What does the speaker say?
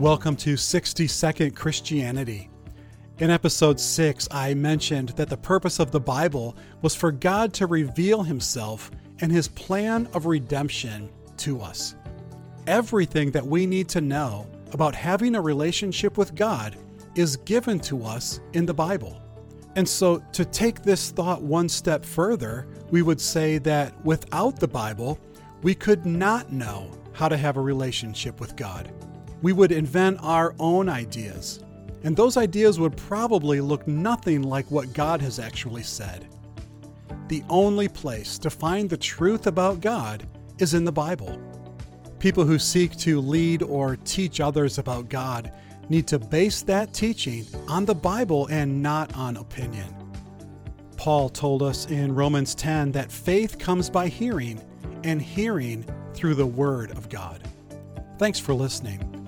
Welcome to 60 Second Christianity. In episode 6, I mentioned that the purpose of the Bible was for God to reveal himself and his plan of redemption to us. Everything that we need to know about having a relationship with God is given to us in the Bible. And so, to take this thought one step further, we would say that without the Bible, we could not know how to have a relationship with God. We would invent our own ideas, and those ideas would probably look nothing like what God has actually said. The only place to find the truth about God is in the Bible. People who seek to lead or teach others about God need to base that teaching on the Bible and not on opinion. Paul told us in Romans 10 that faith comes by hearing, and hearing through the Word of God. Thanks for listening.